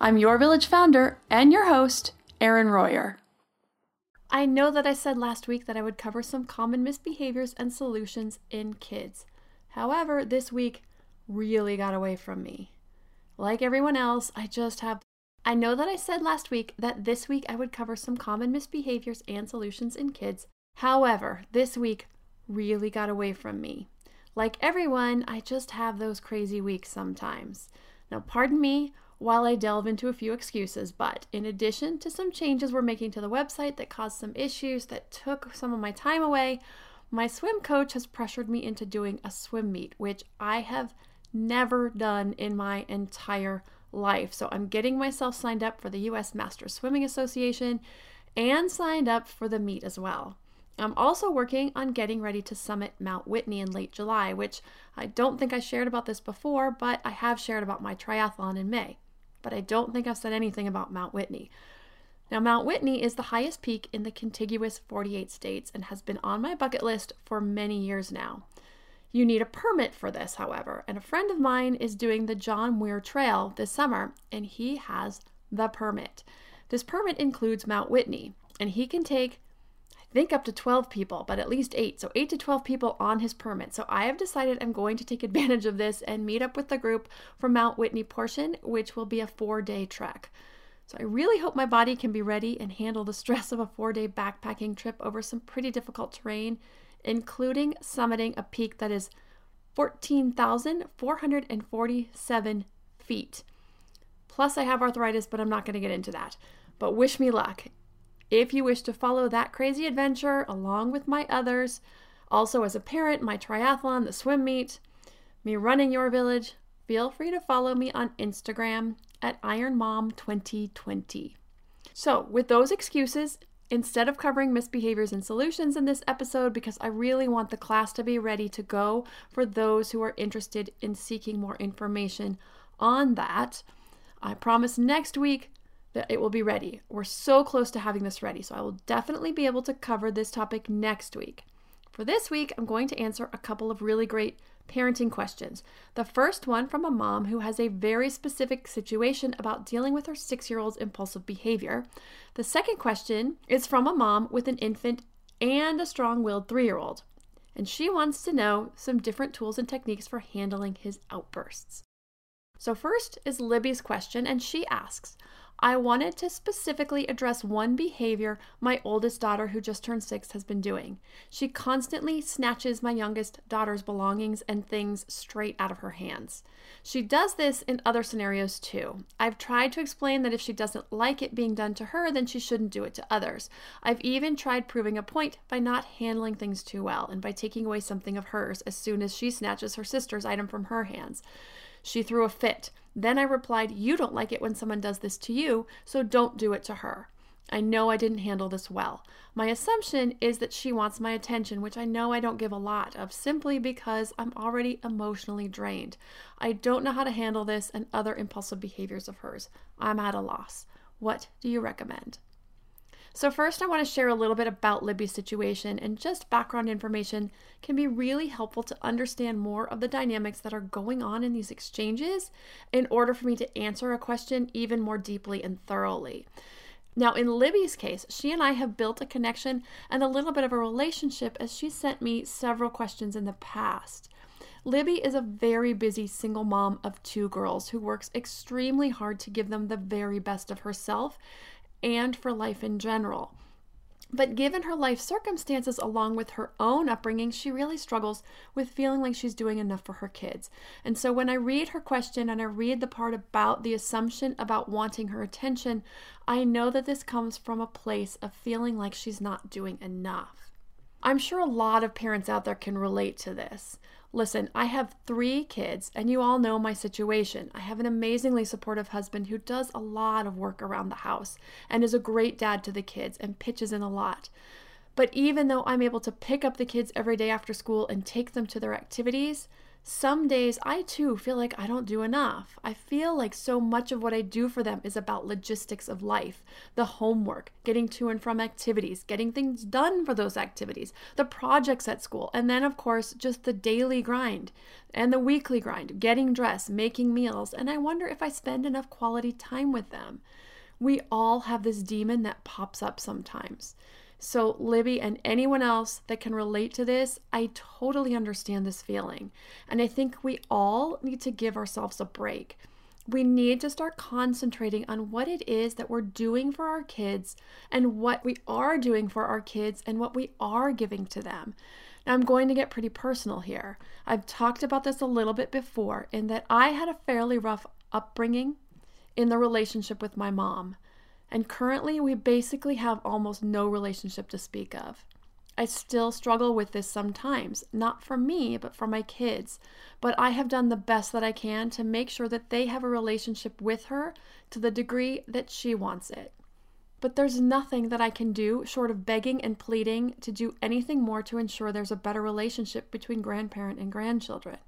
I'm your village founder and your host, Erin Royer. I know that I said last week that I would cover some common misbehaviors and solutions in kids. However, this week really got away from me. Like everyone else, I just have. I know that I said last week that this week I would cover some common misbehaviors and solutions in kids. However, this week really got away from me. Like everyone, I just have those crazy weeks sometimes. Now, pardon me while I delve into a few excuses. But in addition to some changes we're making to the website that caused some issues that took some of my time away, my swim coach has pressured me into doing a swim meet, which I have never done in my entire life. So I'm getting myself signed up for the US Masters Swimming Association and signed up for the meet as well. I'm also working on getting ready to summit Mount Whitney in late July, which I don't think I shared about this before, but I have shared about my triathlon in May but I don't think I've said anything about Mount Whitney. Now, Mount Whitney is the highest peak in the contiguous 48 states and has been on my bucket list for many years now. You need a permit for this, however, and a friend of mine is doing the John Muir Trail this summer, and he has the permit. This permit includes Mount Whitney, and he can take think up to 12 people, but at least eight. So, eight to 12 people on his permit. So, I have decided I'm going to take advantage of this and meet up with the group for Mount Whitney portion, which will be a four day trek. So, I really hope my body can be ready and handle the stress of a four day backpacking trip over some pretty difficult terrain, including summiting a peak that is 14,447 feet. Plus, I have arthritis, but I'm not going to get into that. But wish me luck. If you wish to follow that crazy adventure along with my others, also as a parent, my triathlon, the swim meet, me running your village, feel free to follow me on Instagram at IronMom2020. So, with those excuses, instead of covering misbehaviors and solutions in this episode, because I really want the class to be ready to go for those who are interested in seeking more information on that, I promise next week that it will be ready. We're so close to having this ready, so I will definitely be able to cover this topic next week. For this week, I'm going to answer a couple of really great parenting questions. The first one from a mom who has a very specific situation about dealing with her six year old's impulsive behavior. The second question is from a mom with an infant and a strong willed three year old. And she wants to know some different tools and techniques for handling his outbursts. So, first is Libby's question, and she asks I wanted to specifically address one behavior my oldest daughter, who just turned six, has been doing. She constantly snatches my youngest daughter's belongings and things straight out of her hands. She does this in other scenarios too. I've tried to explain that if she doesn't like it being done to her, then she shouldn't do it to others. I've even tried proving a point by not handling things too well and by taking away something of hers as soon as she snatches her sister's item from her hands. She threw a fit. Then I replied, You don't like it when someone does this to you, so don't do it to her. I know I didn't handle this well. My assumption is that she wants my attention, which I know I don't give a lot of simply because I'm already emotionally drained. I don't know how to handle this and other impulsive behaviors of hers. I'm at a loss. What do you recommend? So, first, I want to share a little bit about Libby's situation, and just background information can be really helpful to understand more of the dynamics that are going on in these exchanges in order for me to answer a question even more deeply and thoroughly. Now, in Libby's case, she and I have built a connection and a little bit of a relationship as she sent me several questions in the past. Libby is a very busy single mom of two girls who works extremely hard to give them the very best of herself and for life in general. But given her life circumstances, along with her own upbringing, she really struggles with feeling like she's doing enough for her kids. And so when I read her question and I read the part about the assumption about wanting her attention, I know that this comes from a place of feeling like she's not doing enough. I'm sure a lot of parents out there can relate to this. Listen, I have three kids, and you all know my situation. I have an amazingly supportive husband who does a lot of work around the house and is a great dad to the kids and pitches in a lot. But even though I'm able to pick up the kids every day after school and take them to their activities, some days I too feel like I don't do enough. I feel like so much of what I do for them is about logistics of life the homework, getting to and from activities, getting things done for those activities, the projects at school, and then, of course, just the daily grind and the weekly grind, getting dressed, making meals. And I wonder if I spend enough quality time with them. We all have this demon that pops up sometimes. So, Libby and anyone else that can relate to this, I totally understand this feeling. And I think we all need to give ourselves a break. We need to start concentrating on what it is that we're doing for our kids and what we are doing for our kids and what we are giving to them. Now, I'm going to get pretty personal here. I've talked about this a little bit before in that I had a fairly rough upbringing in the relationship with my mom. And currently, we basically have almost no relationship to speak of. I still struggle with this sometimes, not for me, but for my kids. But I have done the best that I can to make sure that they have a relationship with her to the degree that she wants it. But there's nothing that I can do short of begging and pleading to do anything more to ensure there's a better relationship between grandparent and grandchildren.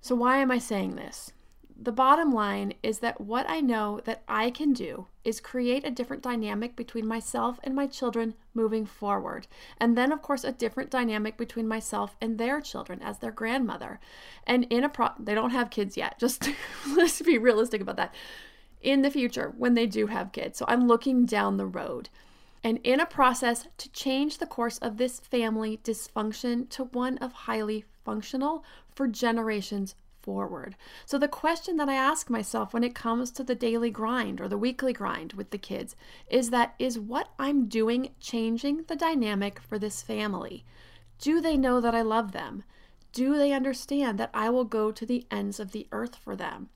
So, why am I saying this? The bottom line is that what I know that I can do is create a different dynamic between myself and my children moving forward. And then, of course, a different dynamic between myself and their children as their grandmother. And in a pro, they don't have kids yet, just let's be realistic about that. In the future, when they do have kids. So I'm looking down the road. And in a process to change the course of this family dysfunction to one of highly functional for generations forward. So, the question that I ask myself when it comes to the daily grind or the weekly grind with the kids is that is what I'm doing changing the dynamic for this family? Do they know that I love them? Do they understand that I will go to the ends of the earth for them?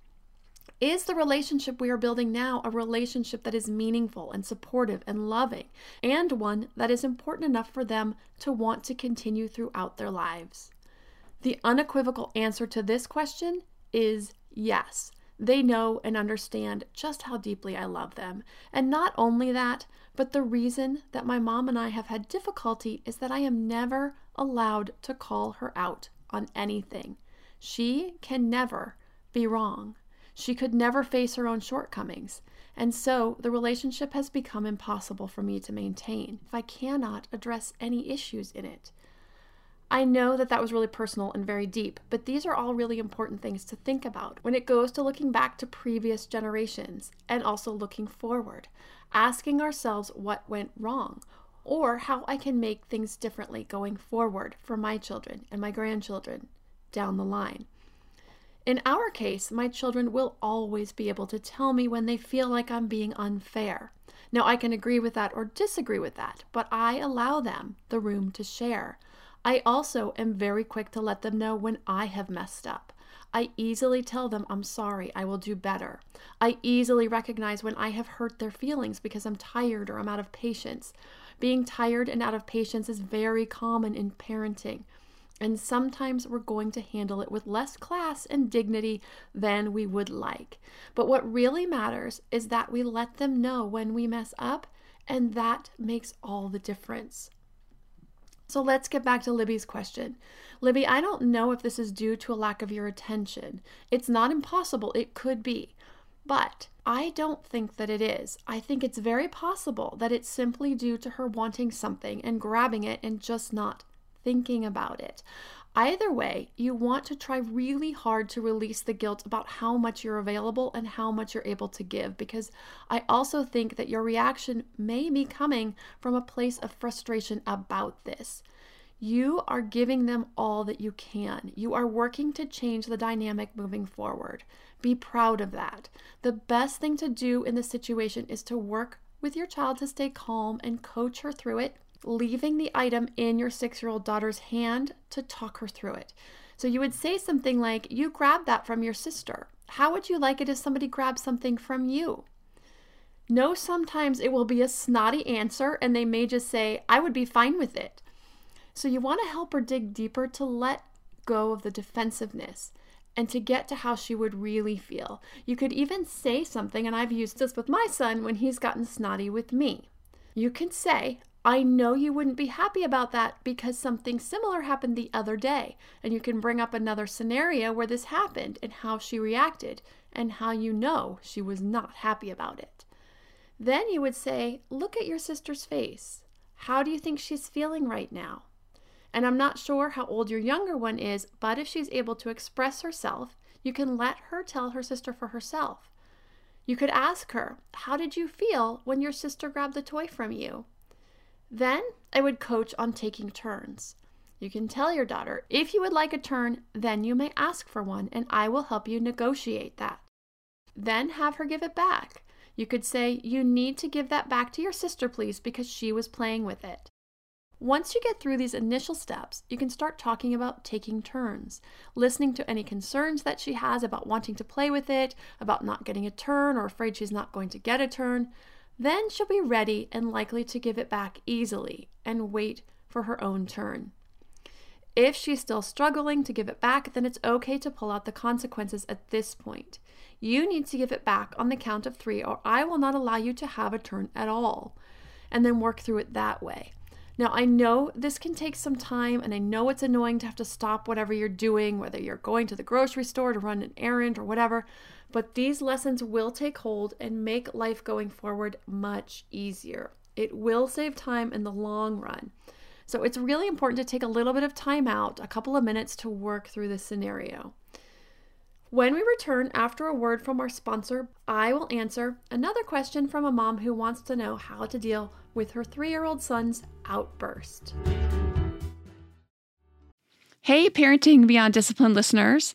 Is the relationship we are building now a relationship that is meaningful and supportive and loving, and one that is important enough for them to want to continue throughout their lives? The unequivocal answer to this question is yes. They know and understand just how deeply I love them. And not only that, but the reason that my mom and I have had difficulty is that I am never allowed to call her out on anything. She can never be wrong. She could never face her own shortcomings. And so the relationship has become impossible for me to maintain if I cannot address any issues in it. I know that that was really personal and very deep, but these are all really important things to think about when it goes to looking back to previous generations and also looking forward, asking ourselves what went wrong or how I can make things differently going forward for my children and my grandchildren down the line. In our case, my children will always be able to tell me when they feel like I'm being unfair. Now, I can agree with that or disagree with that, but I allow them the room to share. I also am very quick to let them know when I have messed up. I easily tell them I'm sorry, I will do better. I easily recognize when I have hurt their feelings because I'm tired or I'm out of patience. Being tired and out of patience is very common in parenting. And sometimes we're going to handle it with less class and dignity than we would like. But what really matters is that we let them know when we mess up, and that makes all the difference. So let's get back to Libby's question. Libby, I don't know if this is due to a lack of your attention. It's not impossible, it could be. But I don't think that it is. I think it's very possible that it's simply due to her wanting something and grabbing it and just not thinking about it. Either way, you want to try really hard to release the guilt about how much you're available and how much you're able to give because I also think that your reaction may be coming from a place of frustration about this. You are giving them all that you can. You are working to change the dynamic moving forward. Be proud of that. The best thing to do in this situation is to work with your child to stay calm and coach her through it, leaving the item in your six year old daughter's hand to talk her through it. So you would say something like, You grabbed that from your sister. How would you like it if somebody grabbed something from you? No, sometimes it will be a snotty answer and they may just say, I would be fine with it. So you want to help her dig deeper to let go of the defensiveness and to get to how she would really feel. You could even say something, and I've used this with my son when he's gotten snotty with me. You can say, I know you wouldn't be happy about that because something similar happened the other day. And you can bring up another scenario where this happened and how she reacted and how you know she was not happy about it. Then you would say, Look at your sister's face. How do you think she's feeling right now? And I'm not sure how old your younger one is, but if she's able to express herself, you can let her tell her sister for herself. You could ask her, How did you feel when your sister grabbed the toy from you? Then I would coach on taking turns. You can tell your daughter, If you would like a turn, then you may ask for one, and I will help you negotiate that. Then have her give it back. You could say, You need to give that back to your sister, please, because she was playing with it. Once you get through these initial steps, you can start talking about taking turns, listening to any concerns that she has about wanting to play with it, about not getting a turn or afraid she's not going to get a turn. Then she'll be ready and likely to give it back easily and wait for her own turn. If she's still struggling to give it back, then it's okay to pull out the consequences at this point. You need to give it back on the count of three, or I will not allow you to have a turn at all, and then work through it that way. Now, I know this can take some time, and I know it's annoying to have to stop whatever you're doing, whether you're going to the grocery store to run an errand or whatever, but these lessons will take hold and make life going forward much easier. It will save time in the long run. So, it's really important to take a little bit of time out, a couple of minutes to work through this scenario. When we return after a word from our sponsor, I will answer another question from a mom who wants to know how to deal with her three year old son's outburst. Hey, Parenting Beyond Discipline listeners.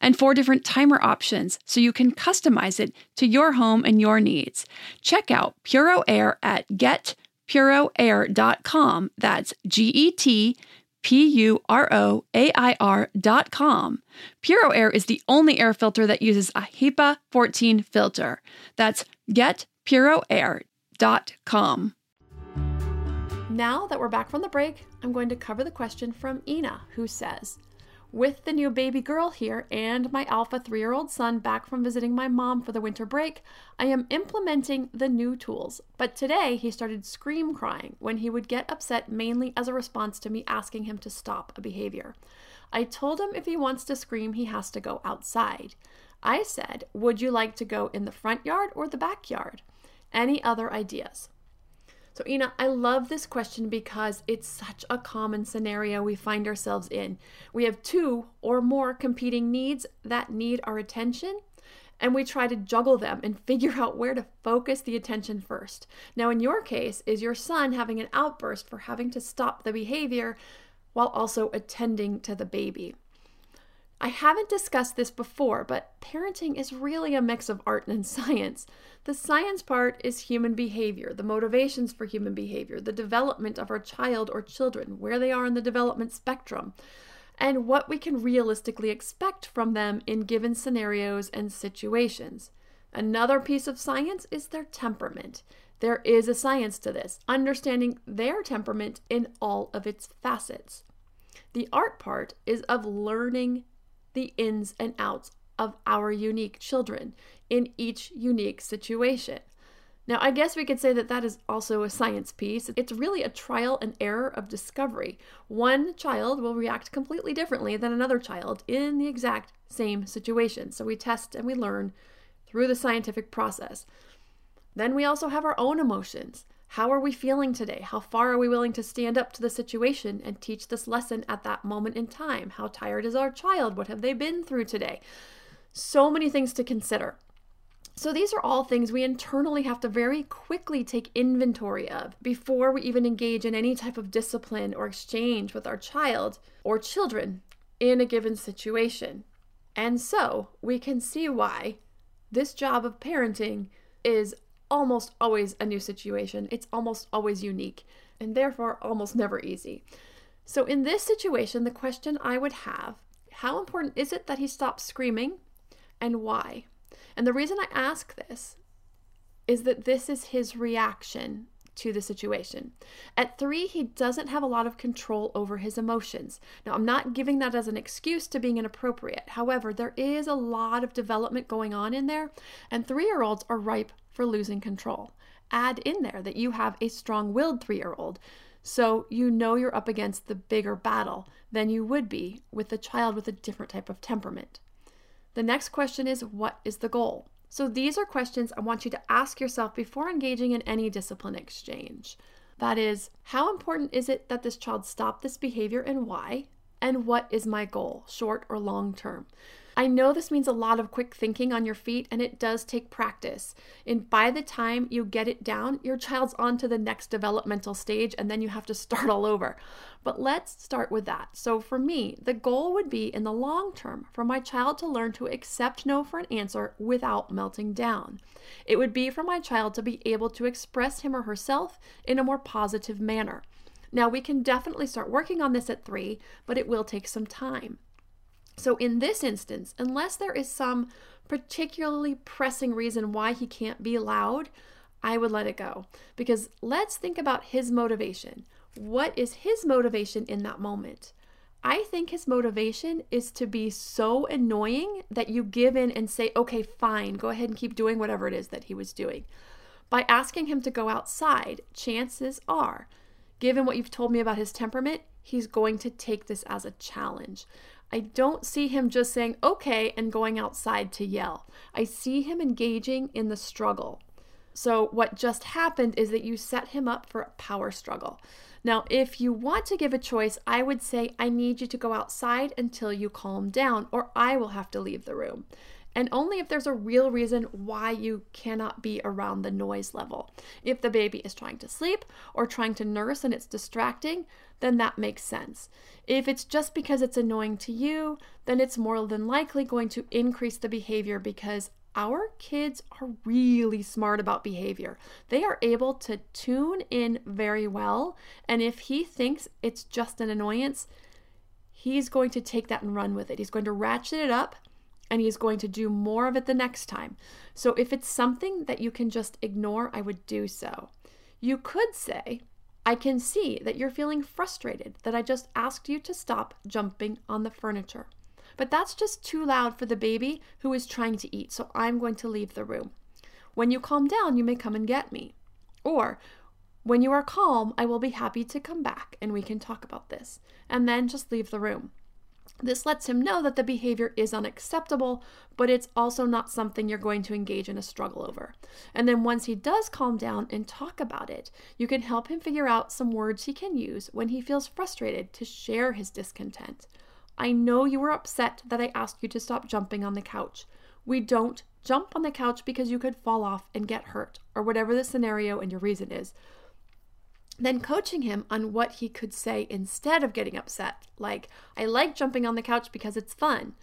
and four different timer options so you can customize it to your home and your needs. Check out Puro Air at getpuroair.com. That's G E T P U R O A I R dot com. Puro Air is the only air filter that uses a HEPA 14 filter. That's getpuroair.com. Now that we're back from the break, I'm going to cover the question from Ina, who says, with the new baby girl here and my alpha three year old son back from visiting my mom for the winter break, I am implementing the new tools. But today he started scream crying when he would get upset mainly as a response to me asking him to stop a behavior. I told him if he wants to scream, he has to go outside. I said, Would you like to go in the front yard or the backyard? Any other ideas? So, Ina, I love this question because it's such a common scenario we find ourselves in. We have two or more competing needs that need our attention, and we try to juggle them and figure out where to focus the attention first. Now, in your case, is your son having an outburst for having to stop the behavior while also attending to the baby? I haven't discussed this before, but parenting is really a mix of art and science. The science part is human behavior, the motivations for human behavior, the development of our child or children, where they are in the development spectrum, and what we can realistically expect from them in given scenarios and situations. Another piece of science is their temperament. There is a science to this, understanding their temperament in all of its facets. The art part is of learning the ins and outs of our unique children in each unique situation. Now, I guess we could say that that is also a science piece. It's really a trial and error of discovery. One child will react completely differently than another child in the exact same situation. So we test and we learn through the scientific process. Then we also have our own emotions. How are we feeling today? How far are we willing to stand up to the situation and teach this lesson at that moment in time? How tired is our child? What have they been through today? So many things to consider. So, these are all things we internally have to very quickly take inventory of before we even engage in any type of discipline or exchange with our child or children in a given situation. And so, we can see why this job of parenting is almost always a new situation. It's almost always unique and therefore almost never easy. So, in this situation, the question I would have how important is it that he stops screaming and why? And the reason I ask this is that this is his reaction to the situation. At three, he doesn't have a lot of control over his emotions. Now, I'm not giving that as an excuse to being inappropriate. However, there is a lot of development going on in there, and three year olds are ripe for losing control. Add in there that you have a strong willed three year old. So you know you're up against the bigger battle than you would be with a child with a different type of temperament. The next question is what is the goal? So these are questions I want you to ask yourself before engaging in any discipline exchange. That is, how important is it that this child stop this behavior and why? And what is my goal, short or long term? I know this means a lot of quick thinking on your feet and it does take practice. And by the time you get it down, your child's on to the next developmental stage and then you have to start all over. But let's start with that. So for me, the goal would be in the long term for my child to learn to accept no for an answer without melting down. It would be for my child to be able to express him or herself in a more positive manner. Now, we can definitely start working on this at three, but it will take some time. So, in this instance, unless there is some particularly pressing reason why he can't be loud, I would let it go. Because let's think about his motivation. What is his motivation in that moment? I think his motivation is to be so annoying that you give in and say, okay, fine, go ahead and keep doing whatever it is that he was doing. By asking him to go outside, chances are, given what you've told me about his temperament, he's going to take this as a challenge. I don't see him just saying, okay, and going outside to yell. I see him engaging in the struggle. So, what just happened is that you set him up for a power struggle. Now, if you want to give a choice, I would say, I need you to go outside until you calm down, or I will have to leave the room. And only if there's a real reason why you cannot be around the noise level. If the baby is trying to sleep or trying to nurse and it's distracting, then that makes sense. If it's just because it's annoying to you, then it's more than likely going to increase the behavior because our kids are really smart about behavior. They are able to tune in very well. And if he thinks it's just an annoyance, he's going to take that and run with it. He's going to ratchet it up and he's going to do more of it the next time. So if it's something that you can just ignore, I would do so. You could say, I can see that you're feeling frustrated that I just asked you to stop jumping on the furniture. But that's just too loud for the baby who is trying to eat, so I'm going to leave the room. When you calm down, you may come and get me. Or, when you are calm, I will be happy to come back and we can talk about this. And then just leave the room. This lets him know that the behavior is unacceptable, but it's also not something you're going to engage in a struggle over. And then once he does calm down and talk about it, you can help him figure out some words he can use when he feels frustrated to share his discontent. I know you were upset that I asked you to stop jumping on the couch. We don't jump on the couch because you could fall off and get hurt, or whatever the scenario and your reason is then coaching him on what he could say instead of getting upset, like, I like jumping on the couch because it's fun,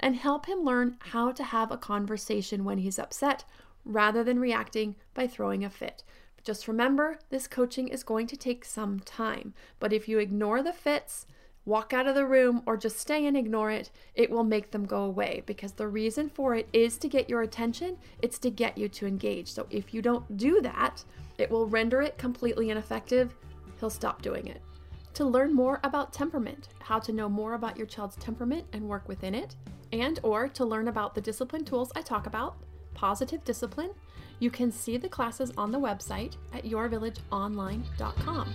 and help him learn how to have a conversation when he's upset rather than reacting by throwing a fit. Just remember, this coaching is going to take some time, but if you ignore the fits, walk out of the room, or just stay and ignore it, it will make them go away because the reason for it is to get your attention, it's to get you to engage. So if you don't do that, it will render it completely ineffective. He'll stop doing it. To learn more about temperament, how to know more about your child's temperament and work within it, and or to learn about the discipline tools I talk about, positive discipline, you can see the classes on the website at yourvillageonline.com.